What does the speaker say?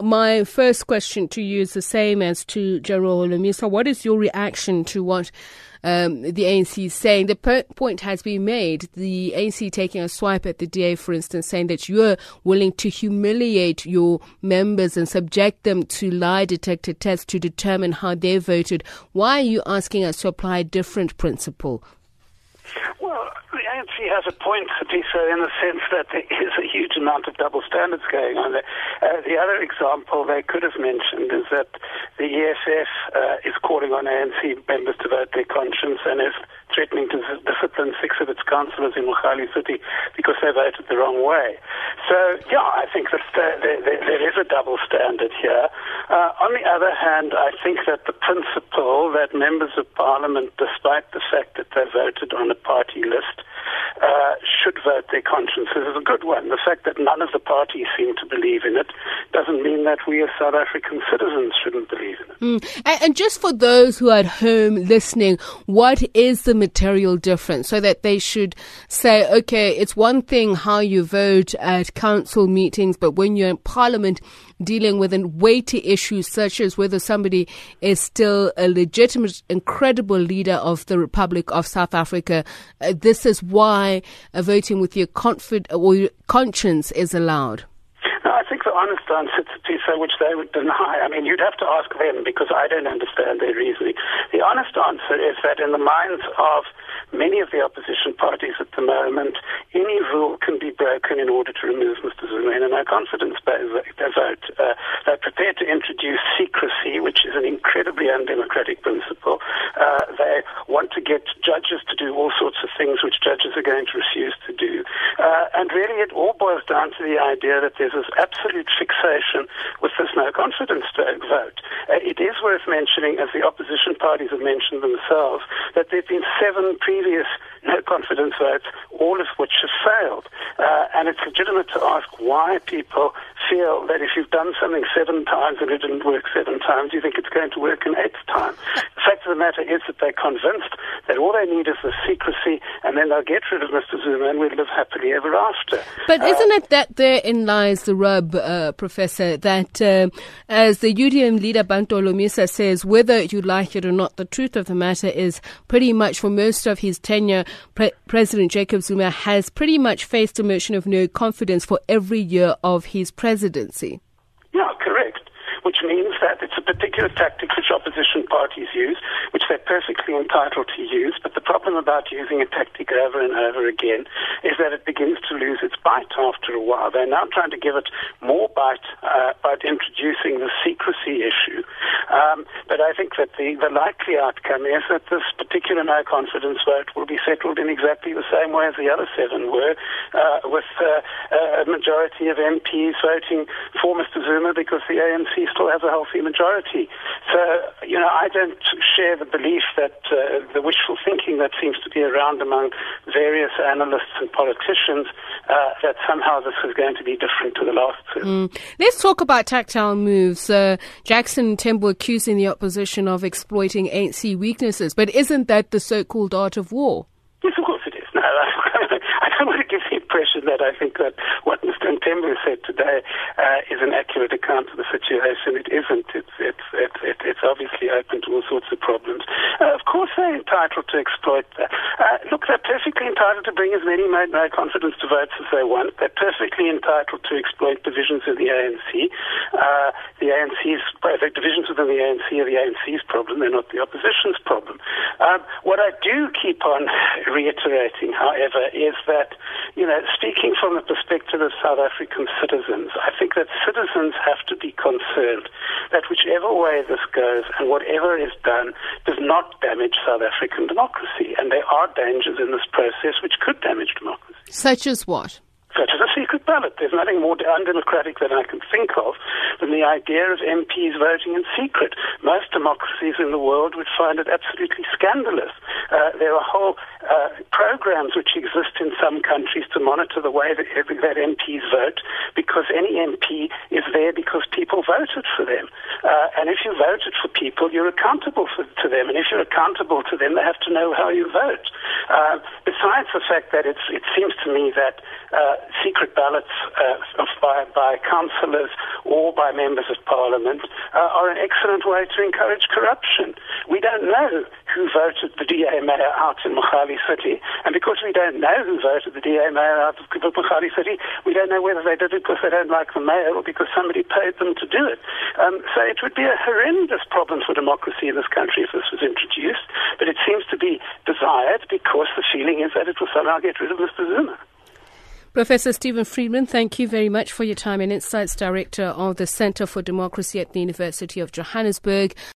my first question to you is the same as to General Holomisa. What is your reaction to what um, the ANC is saying? The per- point has been made. The ANC taking a swipe at the DA, for instance, saying that you're willing to humiliate your members and subject them to lie detector tests to determine how they voted. Why are you asking us to apply a different principle? ANC has a point, Lisa, in the sense that there is a huge amount of double standards going on there. Uh, the other example they could have mentioned is that the EFF uh, is calling on ANC members to vote their conscience and is threatening to discipline six of its councillors in Mogale City because they voted the wrong way. So, yeah, I think that there, there, there is a double standard here. Uh, on the other hand, I think that the principle that members of parliament, despite the fact that they voted on a party list, uh, should vote their consciences is a good one. The fact that none of the parties seem to believe in it doesn't mean that we as South African citizens shouldn't believe in it. Mm. And, and just for those who are at home listening, what is the material difference so that they should say, okay, it's one thing how you vote at council meetings, but when you're in parliament, dealing with weighty issues such as whether somebody is still a legitimate and credible leader of the Republic of South Africa. Uh, this is why uh, voting with your confid- or your conscience is allowed. No, I think the honest answer to Tisa, which they would deny, I mean, you'd have to ask them because I don't understand their reasoning. The honest answer is that in the minds of many of the opposition parties at the moment, any rule can be broken in order to remove Mr. Zuma in a no confidence vote. Uh, they're prepared to introduce secrecy, which is an incredibly undemocratic principle. Uh, they want to get judges to do all sorts of things which judges are going to refuse to do. Uh, and really, it all boils down to the idea that there's this absolute fixation with this no confidence vote. Uh, it is worth mentioning, as the opposition parties have mentioned themselves, that there have been seven previous no confidence votes, all of which have failed. Uh, and it's legitimate to ask why people feel that if you've done something seven times and it didn't work seven times, you think it's going to work an eighth time. The fact of the matter is that they're convinced that all they need is the secrecy and then they'll get rid of Mr. Zuma and we'll live happily ever after. But uh, isn't it that therein lies the rub, uh, Professor, that uh, as the UDM leader Bantu Holomisa says, whether you like it or not, the truth of the matter is pretty much for most of his tenure, Pre- President Jacob Zuma has pretty much faced a motion of no confidence for every year of his presidency. Yeah, correct which means that it's a particular tactic which opposition parties use, which they're perfectly entitled to use. But the problem about using a tactic over and over again is that it begins to lose its bite after a while. They're now trying to give it more bite uh, by introducing the secrecy issue. Um, but I think that the, the likely outcome is that this particular no confidence vote will be settled in exactly the same way as the other seven were, uh, with uh, a majority of MPs voting for Mr. Zuma because the ANC still has a healthy majority. So, you know, I don't share the belief that uh, the wishful thinking that seems to be around among various analysts and politicians uh, that somehow this is going to be different to the last two. Mm. Let's talk about tactile moves. Uh, Jackson Mthembu accusing the opposition of exploiting ANC weaknesses, but isn't that the so-called art of war? Yes, of course it is. No, I don't want to give the impression that I think that what Mr. Mthembu said today uh, is an accurate account of the situation. It isn't. It's, it's, it's, it's obviously open to all sorts of problems. Uh, of course, they're entitled to exploit that. Uh, look, they're perfectly entitled to bring as many no confidence to votes as they want. They're perfectly entitled to exploit divisions in the ANC. Uh, the ANC's, the divisions within the ANC are the ANC's problem. They're not the opposition's problem. Um, what I do keep on reiterating, however, is that, you know, speaking from the perspective of South African citizens, I think that citizens have to be concerned that whichever way this goes and whatever is done does not damage South African democracy. And there are dangers in this process which could damage democracy. Such as what? Such as a secret ballot. There's nothing more undemocratic than I can think of than the idea of MPs voting in secret. Most democracies in the world would find it absolutely scandalous. Uh, there are whole uh, programs which exist in some countries to monitor the way that, that MPs vote because any MP is there because people voted for them. Uh, And if you voted for people, you're accountable for, to them. And if you're accountable to them, they have to know how you vote. Uh, besides the fact that it's, it seems to me that uh, secret ballots uh, by, by councillors or by members of parliament uh, are an excellent way to encourage corruption. We don't know who voted the DA mayor out in Mogale City, and because we don't know who voted the DA mayor out of Mogale City, we don't know whether they did it because they don't like the mayor or because somebody paid them to do it. Um, so it would be a horrendous problem for democracy in this country if this was introduced, but it seems to be desired because the feeling is that it will somehow get rid of Mr. Zuma. Professor Steven Friedman, thank you very much for your time and insights, Director of the Center for Democracy at the University of Johannesburg.